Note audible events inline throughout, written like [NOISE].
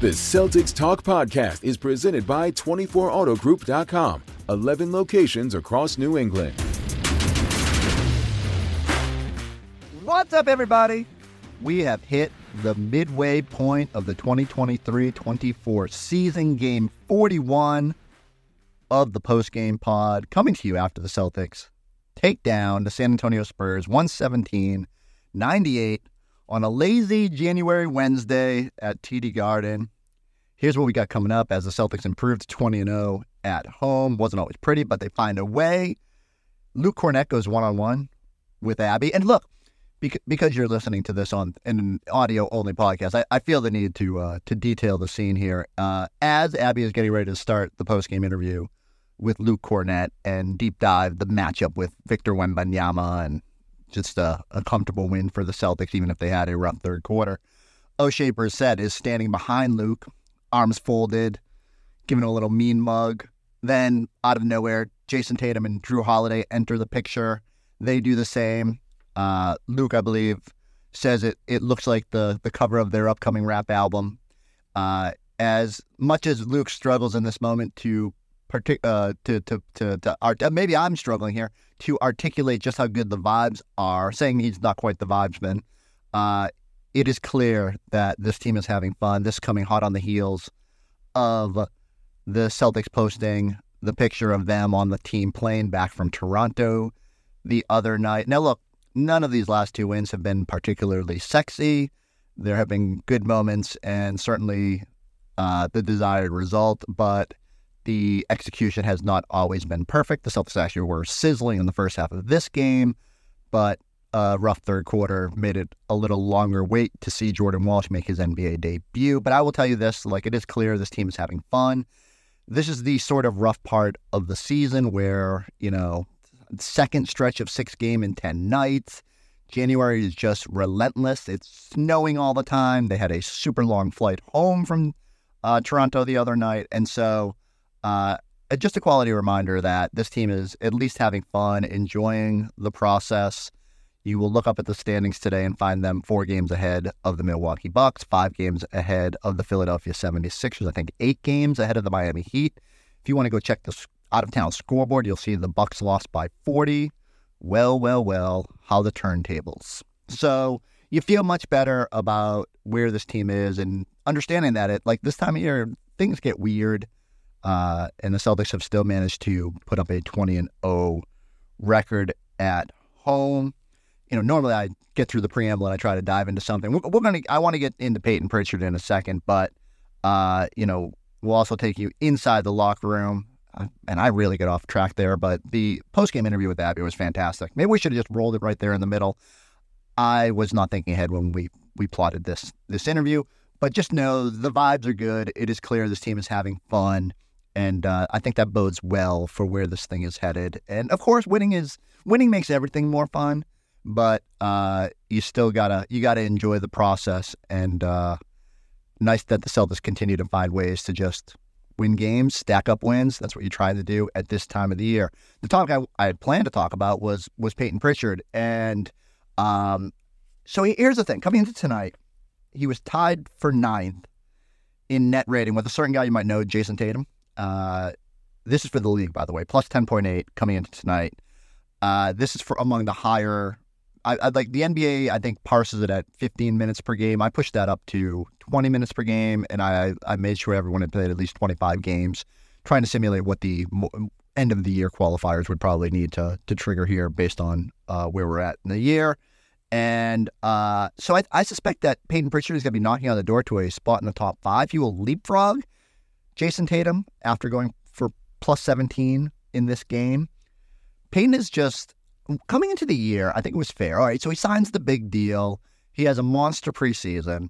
The Celtics Talk podcast is presented by 24AutoGroup.com, 11 locations across New England. What's up, everybody? We have hit the midway point of the 2023 24 season, game 41 of the post game pod, coming to you after the Celtics take down the San Antonio Spurs 117 98 on a lazy January Wednesday at TD Garden. Here's what we got coming up as the Celtics improved to 20 0 at home. Wasn't always pretty, but they find a way. Luke Kornet goes one on one with Abby. And look, because you're listening to this on an audio only podcast, I, I, feel the need to uh, to detail the scene here. Uh, as Abby is getting ready to start the post game interview with Luke Kornet and deep dive the matchup with Victor Wembanyama and just a, a, comfortable win for the Celtics, even if they had a rough third quarter. Oshae Brissett is standing behind Luke, arms folded, giving a little mean mug. Then, out of nowhere, Jayson Tatum and Jrue Holiday enter the picture. They do the same. Uh, Luke, I believe, says it. It looks like the the cover of their upcoming rap album. Uh, as much as Luke struggles in this moment to partic- uh, to to to, to art- maybe I'm struggling here to articulate just how good the vibes are. Saying he's not quite the vibesman. Uh, it is clear that this team is having fun. This coming hot on the heels of the Celtics posting the picture of them on the team plane back from Toronto the other night. Now, look, none of these last two wins have been particularly sexy. There have been good moments and certainly uh, the desired result, but the execution has not always been perfect. The Celtics actually were sizzling in the first half of this game, but a rough third quarter made it a little longer wait to see Jordan Walsh make his NBA debut. But I will tell you this like, it is clear this team is having fun. This is the sort of rough part of the season where, you know, second stretch of six game in 10 nights. January is just relentless. It's snowing all the time. They had a super long flight home from uh, Toronto the other night. And so, uh, just a quality reminder that this team is at least having fun, enjoying the process. You will look up at the standings today and find them four games ahead of the Milwaukee Bucks, five games ahead of the Philadelphia 76ers, I think eight games ahead of the Miami Heat. If you want to go check the out of town scoreboard, you'll see the Bucks lost by 40. Well, well, well, how the turntables. So you feel much better about where this team is and understanding that it like this time of year things get weird uh, and the Celtics have still managed to put up a 20 and 0 record at home. You know, normally I get through the preamble and I try to dive into something. We're, we're gonna. I want to get into Payton Pritchard in a second, but uh, you know, we'll also take you inside the locker room. Uh, and I really get off track there, but the post game interview with Abby was fantastic. Maybe we should have just rolled it right there in the middle. I was not thinking ahead when we we plotted this this interview, but just know the vibes are good. It is clear this team is having fun. And uh, I think that bodes well for where this thing is headed. And of course, winning is winning makes everything more fun, but uh, you still gotta you gotta enjoy the process. And uh, nice that the Celtics continue to find ways to just win games, stack up wins. That's what you try to do at this time of the year. The topic I, I had planned to talk about was was Payton Pritchard, and um, so here's the thing: coming into tonight, he was tied for ninth in net rating with a certain guy you might know, Jayson Tatum. Uh, this is for the league, by the way, plus 10.8 coming into tonight. Uh, this is for among the higher. I, I, like the NBA. I think parses it at 15 minutes per game. I pushed that up to 20 minutes per game, and I I made sure everyone had played at least 25 games, trying to simulate what the end of the year qualifiers would probably need to to trigger here based on uh, where we're at in the year. And uh, so I, I suspect that Payton Pritchard is going to be knocking on the door to a spot in the top five. He will leapfrog Jayson Tatum, after going for plus 17 in this game, Payton is just coming into the year, I think it was fair. All right, so he signs the big deal. He has a monster preseason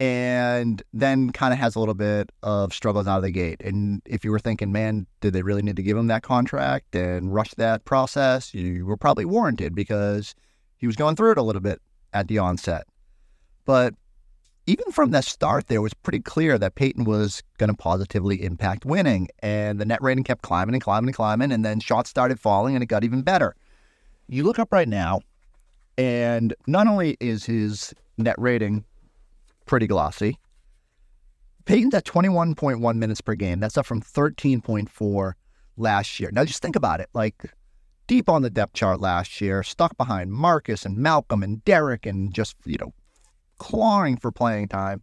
and then kind of has a little bit of struggles out of the gate. And if you were thinking, man, did they really need to give him that contract and rush that process? You were probably warranted because he was going through it a little bit at the onset. But even from the start, there was pretty clear that Payton was going to positively impact winning. And the net rating kept climbing and climbing and climbing. And then shots started falling and it got even better. You look up right now, and not only is his net rating pretty glossy, Payton's at 21.1 minutes per game. That's up from 13.4 last year. Now, just think about it. Like, deep on the depth chart last year, stuck behind Marcus and Malcolm and Derek and just, you know, clawing for playing time.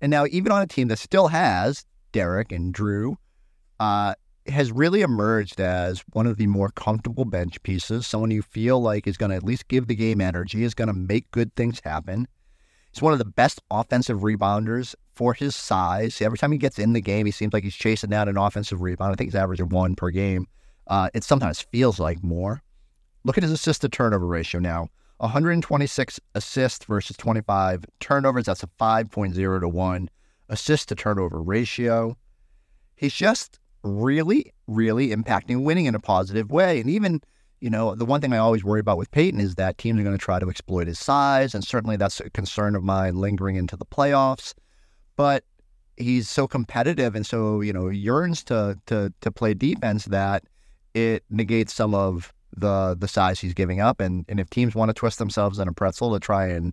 And now, even on a team that still has Derek and Jrue, uh, has really emerged as one of the more comfortable bench pieces, someone you feel like is going to at least give the game energy, is going to make good things happen. He's one of the best offensive rebounders for his size. Every time he gets in the game, he seems like he's chasing down an offensive rebound. I think he's averaging one per game. Uh, it sometimes feels like more. Look at his assist to turnover ratio now 126 assists versus 25 turnovers. That's a 5.0 to 1 assist to turnover ratio. He's just really, really impacting winning in a positive way. And even, you know, the one thing I always worry about with Payton is that teams are going to try to exploit his size. And certainly that's a concern of mine lingering into the playoffs. But he's so competitive and so, you know, yearns to to to play defense that it negates some of the the size he's giving up. And and if teams want to twist themselves in a pretzel to try and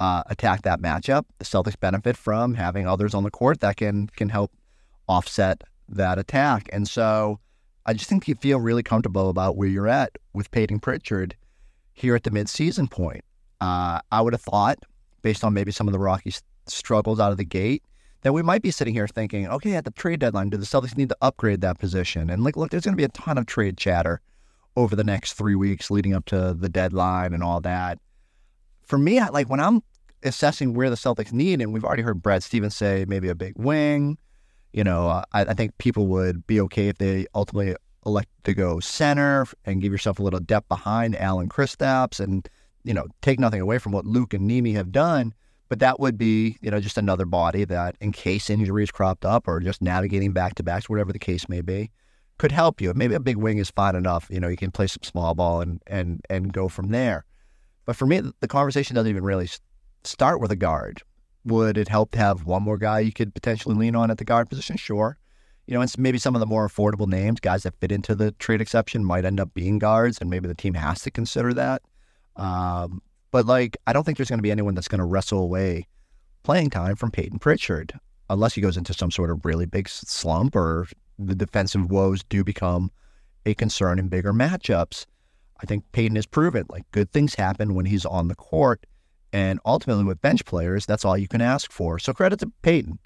uh, attack that matchup, the Celtics benefit from having others on the court that can can help offset that attack. And so I just think you feel really comfortable about where you're at with Payton Pritchard here at the midseason point. Uh, I would have thought, based on maybe some of the Rockies' struggles out of the gate, that we might be sitting here thinking, okay, at the trade deadline, do the Celtics need to upgrade that position? And like, look, there's going to be a ton of trade chatter over the next three weeks leading up to the deadline and all that. For me, I, like when I'm assessing where the Celtics need, and we've already heard Brad Stevens say maybe a big wing. You know, uh, I, I think people would be okay if they ultimately elect to go center and give yourself a little depth behind Al and Kristaps and, you know, take nothing away from what Luke and Nimi have done. But that would be, you know, just another body that, in case injuries cropped up or just navigating back to backs, whatever the case may be, could help you. Maybe a big wing is fine enough. You know, you can play some small ball and and and go from there. But for me, the conversation doesn't even really start with a guard. Would it help to have one more guy you could potentially lean on at the guard position? Sure. You know, and maybe some of the more affordable names, guys that fit into the trade exception, might end up being guards, and maybe the team has to consider that. Um, but like, I don't think there's going to be anyone that's going to wrestle away playing time from Payton Pritchard unless he goes into some sort of really big slump or the defensive woes do become a concern in bigger matchups. I think Payton has proven like good things happen when he's on the court. And ultimately, with bench players, that's all you can ask for. So credit to Payton.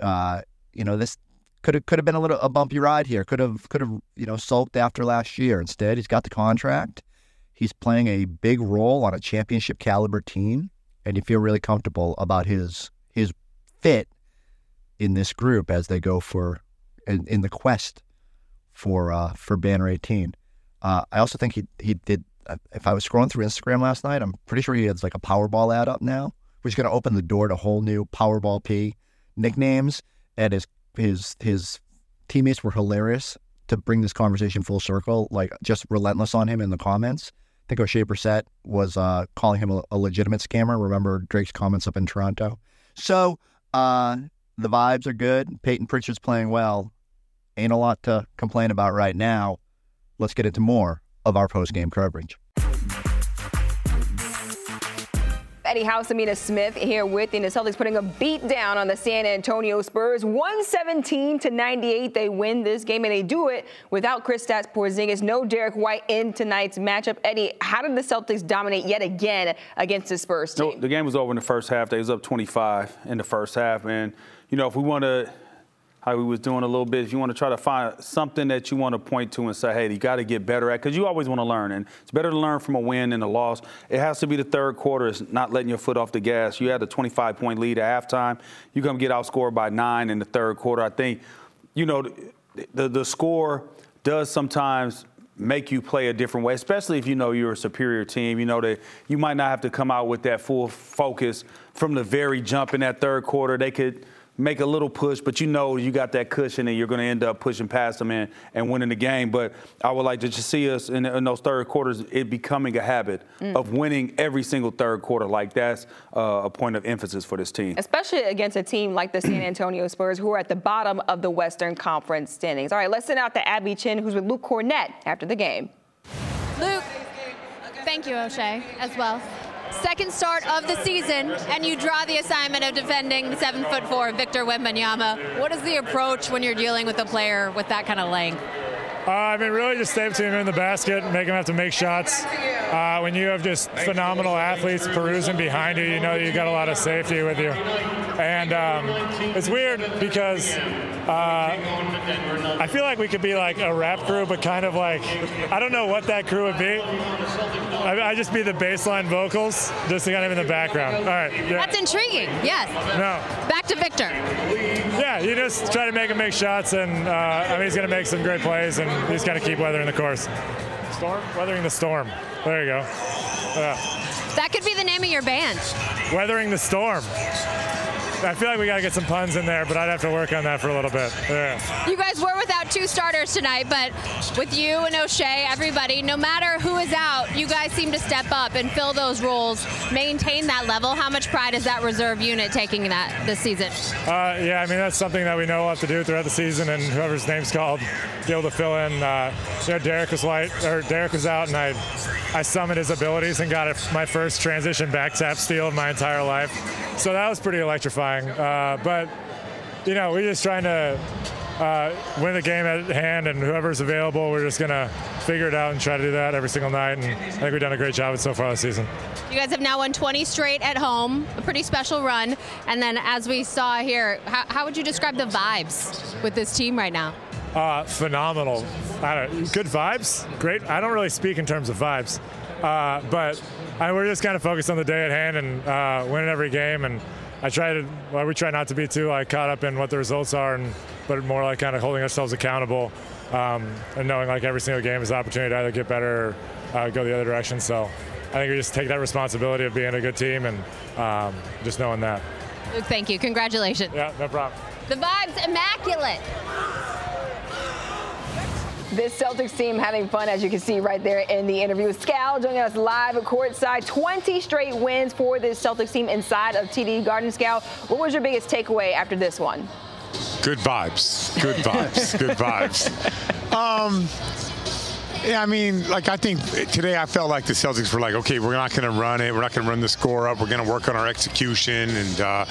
Uh, you know, this could have could have been a little a bumpy ride here. Could have could have you know sulked after last year. Instead, he's got the contract. He's playing a big role on a championship caliber team, and you feel really comfortable about his his fit in this group as they go for in, in the quest for uh, for banner 18. Uh, I also think he he did. If I was scrolling through Instagram last night, I'm pretty sure he has like a Powerball ad up now, which is going to open the door to whole new Powerball P nicknames. And his his his teammates were hilarious to bring this conversation full circle, like just relentless on him in the comments. I think Oshae Brissett was uh, calling him a, a, legitimate scammer. Remember Drake's comments up in Toronto. So uh, the vibes are good. Payton Pritchard's playing well. Ain't a lot to complain about right now. Let's get into more of our post game coverage. Eddie House, Amina Smith here with you. The Celtics putting a beat down on the San Antonio Spurs. 117 to 98. They win this game, and they do it without Kristaps Porzingis. No Derek White in tonight's matchup. Eddie, how did the Celtics dominate yet again against the Spurs team? No, the game was over in the first half. They was up 25 in the first half, and you know if we want to how he was doing a little bit. If you want to try to find something that you want to point to and say, hey, you got to get better at, because you always want to learn. And it's better to learn from a win than a loss. It has to be the third quarter. It's not letting your foot off the gas. You had a 25 point lead at halftime. You come get outscored by nine in the third quarter. I think, you know, the, the score does sometimes make you play a different way, especially if you know you're a superior team. You know that you might not have to come out with that full focus from the very jump in that third quarter. They could make a little push, but you know you got that cushion and you're going to end up pushing past them and, and winning the game. But I would like to just see us in, in those third quarters, it becoming a habit mm. of winning every single third quarter. Like that's uh, a point of emphasis for this team. Especially against a team like the San Antonio Spurs, who are at the bottom of the Western Conference standings. All right, let's send out to Abby Chin, who's with Luke Kornet after the game. Luke, thank you, Oshae, as well. Second start of the season, and you draw the assignment of defending seven foot four Victor Wembanyama. What is the approach when you're dealing with a player with that kind of length? Uh, I mean, really just stay between him in the basket, make him have to make shots. Uh, when you have just phenomenal athletes perusing behind you, you know you got a lot of safety with you. And um, it's weird because uh, I feel like we could be like a rap crew, but kind of like, I don't know what that crew would be. I, I just be the baseline vocals, just kind of in the background. All right. Yeah. That's intriguing. Yes. No. Back to Victor. Yeah, you just try to make him make shots, and uh, I mean he's going to make some great plays, and he's going to keep weathering the course. Storm, weathering the storm. There you go. Yeah. That could be the name of your band. Weathering the storm. I feel like we got to get some puns in there, but I'd have to work on that for a little bit. Yeah. You guys were without two starters tonight, but with you and Oshae, everybody, no matter who is out, you guys seem to step up and fill those roles, maintain that level. How much pride is that reserve unit taking that this season? Uh, yeah, I mean that's something that we know we'll have to do throughout the season, and whoever's name's called, be able to fill in. Uh, you know, Derek was light, or Derek was out, and I, I summoned his abilities and got my first transition back tap steal of my entire life. So that was pretty electrifying. Uh, but you know, we're just trying to uh, win the game at hand, and whoever's available, we're just gonna figure it out and try to do that every single night. And I think we've done a great job so far this season. You guys have now won 20 straight at home, a pretty special run. And then, as we saw here, how, how would you describe the vibes with this team right now? Uh, phenomenal. good vibes. Great. I don't really speak in terms of vibes, uh, but I, we're just kind of focused on the day at hand and uh, winning every game. And I try to, well, we try not to be too like caught up in what the results are, and but more like kind of holding ourselves accountable um, and knowing like every single game is an opportunity to either get better or uh, go the other direction. So I think we just take that responsibility of being a good team and um, just knowing that. Luke, thank you. Congratulations. Yeah, no problem. The vibe's immaculate. This Celtics team having fun, as you can see right there in the interview. Scal joining us live at courtside. 20 straight wins for this Celtics team inside of TD Garden. Scal, what was your biggest takeaway after this one? Good vibes. Good vibes. [LAUGHS] Good vibes. Um, yeah, I mean, like I think today I felt like the Celtics were like, okay, we're not going to run it. We're not going to run the score up. We're going to work on our execution, and uh,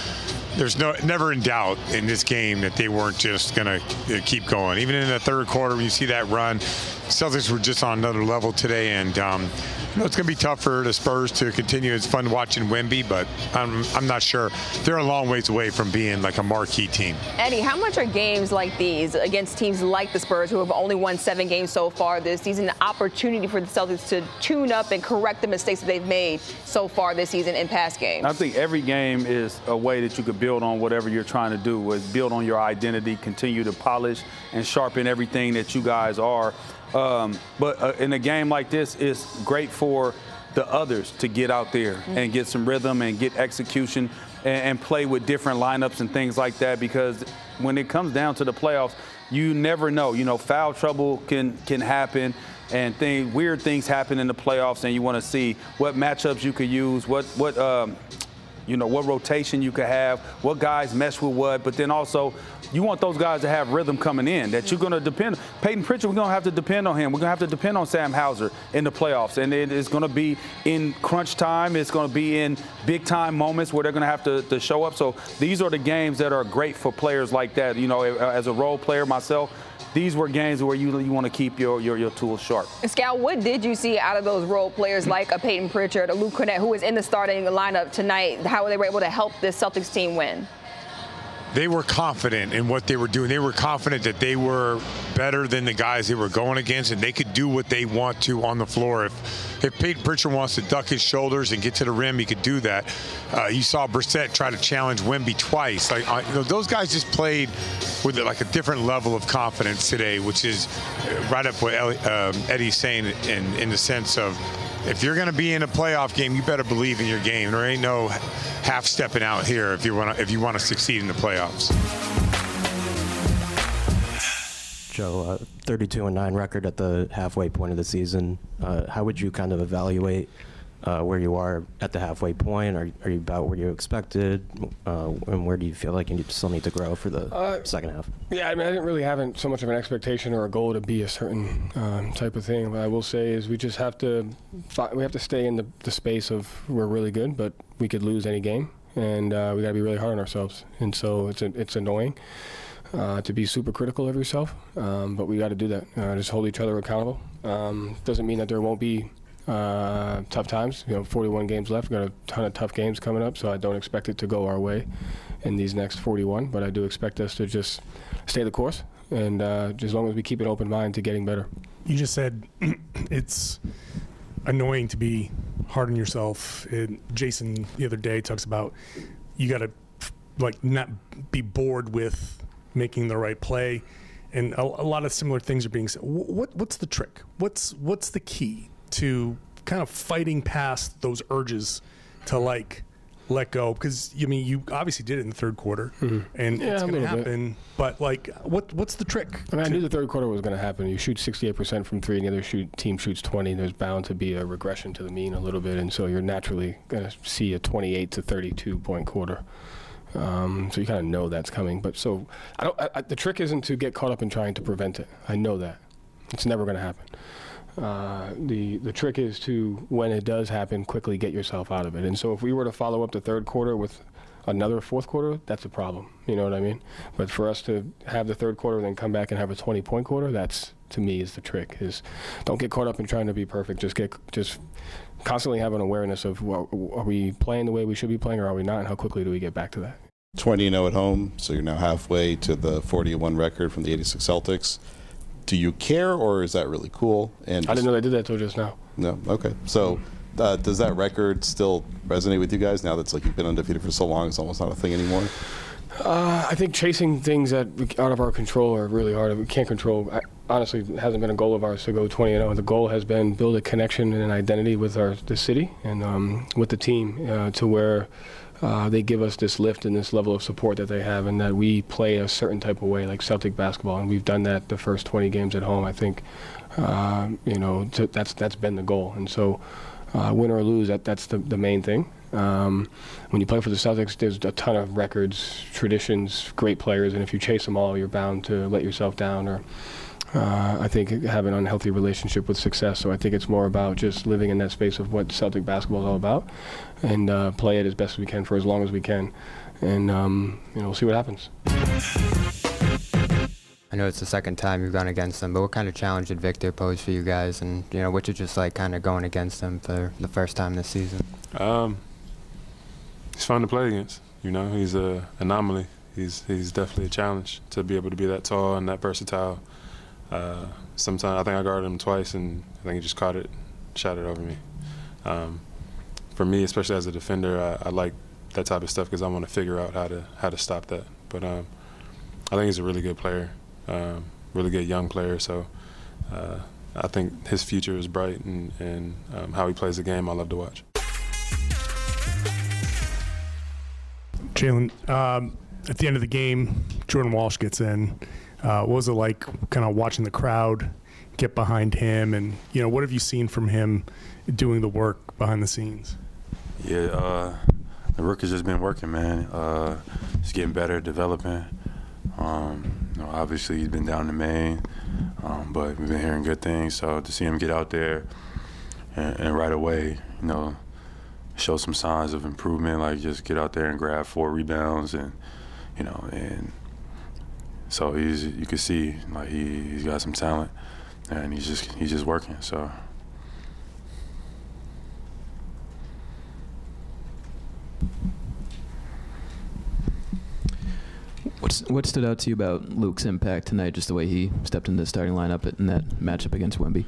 there's no never in doubt in this game that they weren't just going to keep going. Even in the third quarter, when you see that run, Celtics were just on another level today, and um, know, it's going to be tough for the Spurs to continue. It's fun watching Wemby, but I'm, I'm not sure. They're a long ways away from being like a marquee team. Eddie, how much are games like these against teams like the Spurs, who have only won seven games so far this season, an opportunity for the Celtics to tune up and correct the mistakes that they've made so far this season in past games? I think every game is a way that you could build on whatever you're trying to do, is build on your identity, continue to polish and sharpen everything that you guys are. Um, but uh, in a game like this, it's great for the others to get out there mm-hmm. and get some rhythm and get execution and, and, play with different lineups and things like that because when it comes down to the playoffs, you never know. You know, foul trouble can can happen and thing, weird things happen in the playoffs, and you want to see what matchups you could use, what what um, you know what rotation you could have, what guys mesh with what, but then also you want those guys to have rhythm coming in that you're going to depend. Payton Pritchard, we're going to have to depend on him. We're going to have to depend on Sam Hauser in the playoffs, and it is going to be in crunch time. It's going to be in big time moments where they're going to have to, to show up. So these are the games that are great for players like that. You know, as a role player myself these were games where you, you want to keep your, your, your tools sharp. Scal, what did you see out of those role players like a Payton Pritchard, a Luke Kornet, who was in the starting lineup tonight, how were they were able to help this Celtics team win? They were confident in what they were doing. They were confident that they were better than the guys they were going against, and they could do what they want to on the floor. If if Payton Pritchard wants to duck his shoulders and get to the rim, he could do that. Uh, you saw Brissett try to challenge Wemby twice. Like you know, those guys just played with like a different level of confidence today, which is right up what um, Eddie's saying in in the sense of if you're going to be in a playoff game, you better believe in your game. There ain't no half stepping out here if you want to if you want to succeed in the playoffs. Joe, uh, 32 and 9 record at the halfway point of the season. Uh, how would you kind of evaluate uh, where you are at the halfway point? Are, are you about where you expected? Uh, and where do you feel like you still need to grow for the Uh, second half? Yeah, I mean, I didn't really have so much of an expectation or a goal to be a certain um, type of thing. But I will say is we just have to we have to stay in the, the space of we're really good, but we could lose any game, and uh, we got to be really hard on ourselves. And so it's it's annoying uh, to be super critical of yourself, um, but we got to do that. Uh, just hold each other accountable. Um, doesn't mean that there won't be uh, tough times. You know, 41 games left. We've got a ton of tough games coming up, so I don't expect it to go our way in these next 41. But I do expect us to just stay the course, and uh, just as long as we keep an open mind to getting better. You just said [CLEARS THROAT] it's annoying to be hard on yourself. And Jayson the other day talks about you got to like not be bored with making the right play, and a, a lot of similar things are being said. What what's the trick? What's what's the key to kind of fighting past those urges to like let go? Because I mean, you obviously did it in the third quarter, and Yeah, it's going to little bit. happen. But like, what what's the trick? I mean, I knew the third quarter was going to happen. You shoot 68% from three, and the other shoot, team shoots 20. There's bound to be a regression to the mean a little bit, and so you're naturally going to see a 28 to 32 point quarter. Um, so you kind of know that's coming. But so I don't. I, I, the trick isn't to get caught up in trying to prevent it. I know that it's never going to happen. Uh, the the trick is to when it does happen, quickly get yourself out of it. And so if we were to follow up the third quarter with another fourth quarter, that's a problem. You know what I mean? But for us to have the third quarter and then come back and have a 20 point quarter, that's to me is the trick. Is don't get caught up in trying to be perfect. Just get just constantly have an awareness of well, are we playing the way we should be playing or are we not, and how quickly do we get back to that? 20 0 at home, so you're now halfway to the 40 1 record from the 86 Celtics. Do you care, or is that really cool? And I didn't know they did that till just now. No, okay. So, uh, does that record still resonate with you guys now? That's like you've been undefeated for so long; it's almost not a thing anymore. Uh, I think chasing things that we- out of our control are really hard. We can't control. I, honestly, it hasn't been a goal of ours to go 20 and 0. The goal has been build a connection and an identity with our the city and um, with the team uh, to where uh, they give us this lift and this level of support that they have, and that we play a certain type of way, like Celtic basketball, and we've done that the first 20 games at home. I think, uh, you know, to, that's that's been the goal, and so uh, win or lose, that that's the, the main thing. Um, when you play for the Celtics, there's a ton of records, traditions, great players, and if you chase them all, you're bound to let yourself down or uh, I think have an unhealthy relationship with success. So I think it's more about just living in that space of what Celtic basketball is all about, and uh, play it as best as we can for as long as we can, and um, you know we'll see what happens. I know it's the second time you've gone against them, but what kind of challenge did Victor pose for you guys? And, you know, what's it just like kind of going against them for the first time this season? Um, he's fun to play against. You know, he's a anomaly. He's he's definitely a challenge to be able to be that tall and that versatile. Uh, sometimes I think I guarded him twice, and I think he just caught it, shot it over me. Um, for me, especially as a defender, I, I like that type of stuff because I want to figure out how to how to stop that. But um, I think he's a really good player, um, really good young player. So uh, I think his future is bright, and, and um, how he plays the game, I love to watch. Jaylen, um, at the end of the game, Jordan Walsh gets in. Uh, what was it like kind of watching the crowd get behind him? And, you know, what have you seen from him doing the work behind the scenes? Yeah, uh, the rook has just been working, man. Uh, he's getting better, developing. Um, you know, obviously, he's been down in Maine, um, but we've been hearing good things. So to see him get out there and, and right away, you know, show some signs of improvement, like just get out there and grab four rebounds, and you know, and so he's you can see like he he's got some talent, and he's just he's just working. So. What's what stood out to you about Luke's impact tonight? Just the way he stepped into the starting lineup in that matchup against Wemby.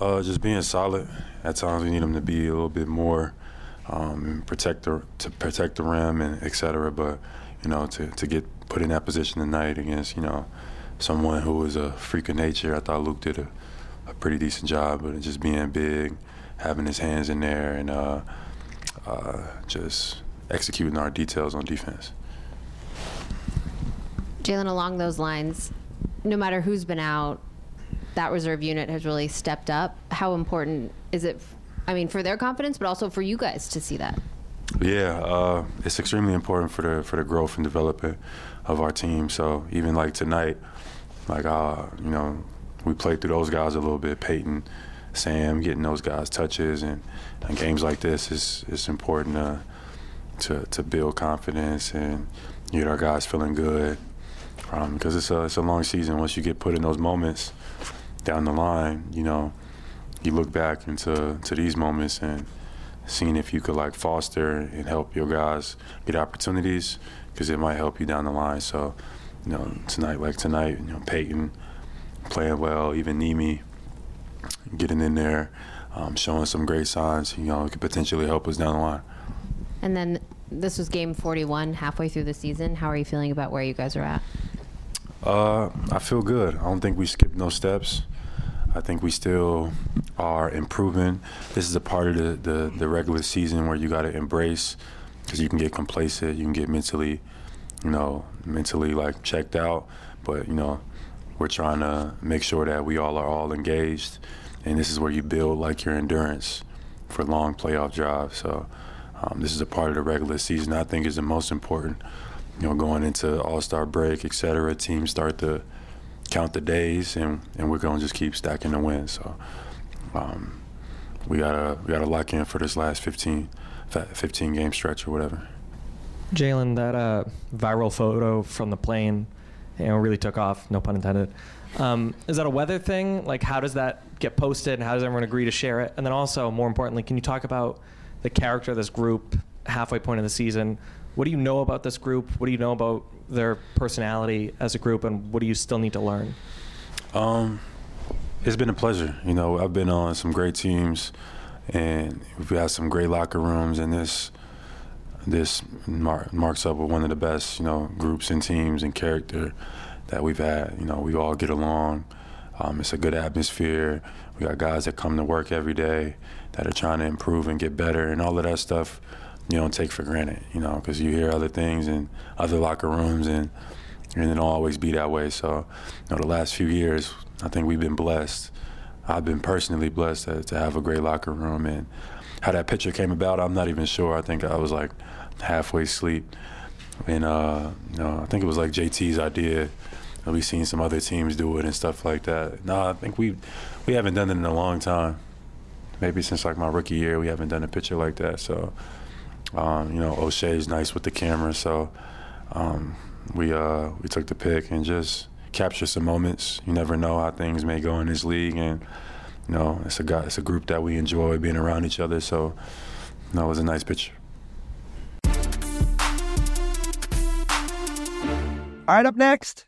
Uh, just being solid. At times we need him to be a little bit more um, protect the to protect the rim and et cetera. But you know, to, to get put in that position tonight against you know someone who is a freak of nature, I thought Luke did a, a pretty decent job. But just being big, having his hands in there, and uh, uh, just executing our details on defense. Jaylen, along those lines, no matter who's been out, that reserve unit has really stepped up. How important is it I mean, for their confidence, but also for you guys to see that. Yeah, uh, it's extremely important for the for the growth and development of our team. So even like tonight, like uh, you know, we played through those guys a little bit. Payton, Sam, getting those guys touches, and, and games like this is is important to, to to build confidence and get our guys feeling good. Because um, it's a it's a long season. Once you get put in those moments down the line, you know, you look back into to these moments and seeing if you could like foster and help your guys get opportunities because it might help you down the line. So, you know, tonight, like tonight, you know, Payton playing well, even Nimi getting in there, um, showing some great signs, you know, could potentially help us down the line. And then this was game 41, halfway through the season. How are you feeling about where you guys are at? Uh, I feel good. I don't think we skipped no steps. I think we still are improving. This is a part of the, the, the regular season where you got to embrace because you can get complacent, you can get mentally, you know, mentally like checked out. But, you know, we're trying to make sure that we all are all engaged. And this is where you build like your endurance for long playoff drives. So um, this is a part of the regular season I think is the most important. You know, going into All Star break, et cetera, teams start to – count the days, and, and we're gonna just keep stacking the wins. So um, we gotta we gotta lock in for this last 15, 15 game stretch or whatever. Jaylen, that uh, viral photo from the plane, you know, really took off. No pun intended. Um, is that a weather thing? Like, how does that get posted, and how does everyone agree to share it? And then also, more importantly, can you talk about the character of this group halfway point of the season? What do you know about this group? What do you know about their personality as a group, and what do you still need to learn? Um, it's been a pleasure. You know, I've been on some great teams, and we've had some great locker rooms, and this this mar- marks up with one of the best, you know, groups and teams and character that we've had. You know, we all get along. Um, it's a good atmosphere. We got guys that come to work every day that are trying to improve and get better, and all of that stuff you don't take for granted, you know, because you hear other things in other locker rooms and and it'll always be that way. So, you know, the last few years, I think we've been blessed. I've been personally blessed to, to have a great locker room. And how that picture came about, I'm not even sure. I think I was like halfway asleep. And, uh, you know, I think it was like JT's idea. We've seen some other teams do it and stuff like that. No, I think we we haven't done it in a long time. Maybe since like my rookie year, we haven't done a picture like that. So um, you know, Oshae's nice with the camera, so um, we uh, we took the pick and just capture some moments. You never know how things may go in this league, and you know, it's a guy, it's a group that we enjoy being around each other. So, that was a nice picture. All right, up next.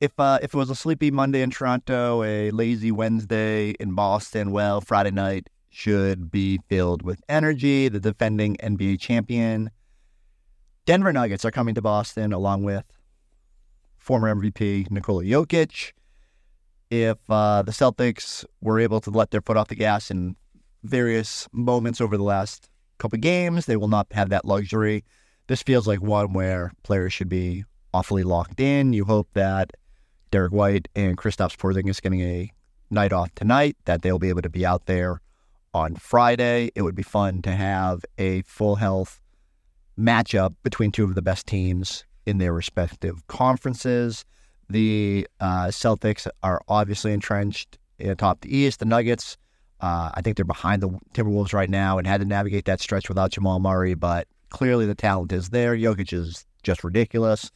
If uh, if it was a sleepy Monday in Toronto, a lazy Wednesday in Boston, well, Friday night should be filled with energy. The defending NBA champion Denver Nuggets are coming to Boston along with former MVP Nikola Jokic. If uh, the Celtics were able to let their foot off the gas in various moments over the last couple games, they will not have that luxury. This feels like one where players should be awfully locked in. You hope that Derek White and Kristaps Porzingis getting a night off tonight, that they'll be able to be out there on Friday. It would be fun to have a full health matchup between two of the best teams in their respective conferences. The uh, Celtics are obviously entrenched atop the East. The Nuggets, uh, I think they're behind the Timberwolves right now and had to navigate that stretch without Jamal Murray, but clearly the talent is there. Jokic is just ridiculous.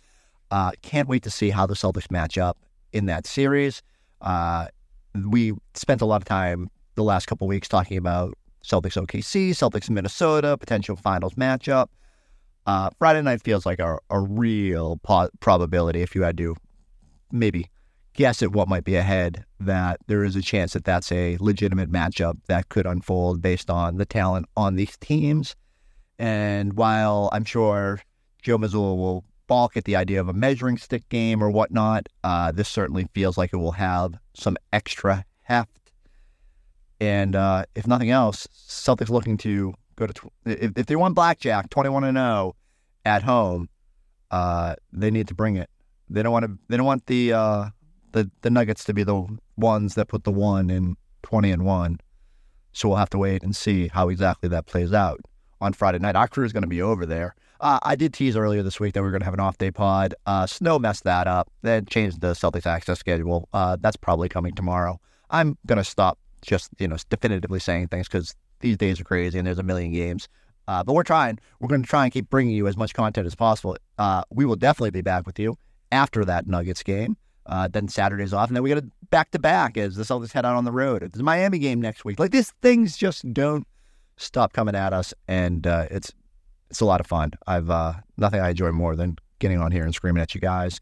Uh, can't wait to see how the Celtics match up in that series. Uh, we spent a lot of time the last couple weeks talking about Celtics OKC, Celtics Minnesota, potential finals matchup. Uh, Friday night feels like a, a real po- probability if you had to maybe guess at what might be ahead, that there is a chance that that's a legitimate matchup that could unfold based on the talent on these teams. And while I'm sure Joe Mazzulla will balk at the idea of a measuring stick game or whatnot, uh, this certainly feels like it will have some extra heft and uh, if nothing else, Celtics looking to go to tw- if, if they want blackjack, twenty one and zero oh at home, uh, they need to bring it. They don't want to. They don't want the uh, the the Nuggets to be the ones that put the one in twenty and one. So we'll have to wait and see how exactly that plays out on Friday night. Our crew is going to be over there. Uh, I did tease earlier this week that we were going to have an off day pod. Uh, snow messed that up. Then changed the Celtics access schedule. Uh, that's probably coming tomorrow. I'm going to stop just you know definitively saying things because these days are crazy and there's a million games. Uh, but we're trying. We're going to try and keep bringing you as much content as possible. Uh, we will definitely be back with you after that Nuggets game. Uh, then Saturday's off, and then we got a back to back as the Celtics head out on the road. There's a Miami game next week. Like these things just don't stop coming at us, and uh, it's it's a lot of fun. I've uh, nothing I enjoy more than getting on here and screaming at you guys.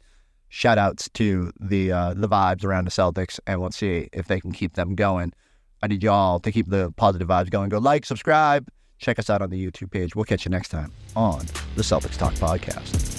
Shout outs to the uh, the vibes around the Celtics, and we'll see if they can keep them going. I need y'all to keep the positive vibes going. Go like, subscribe, check us out on the YouTube page. We'll catch you next time on the Celtics Talk Podcast.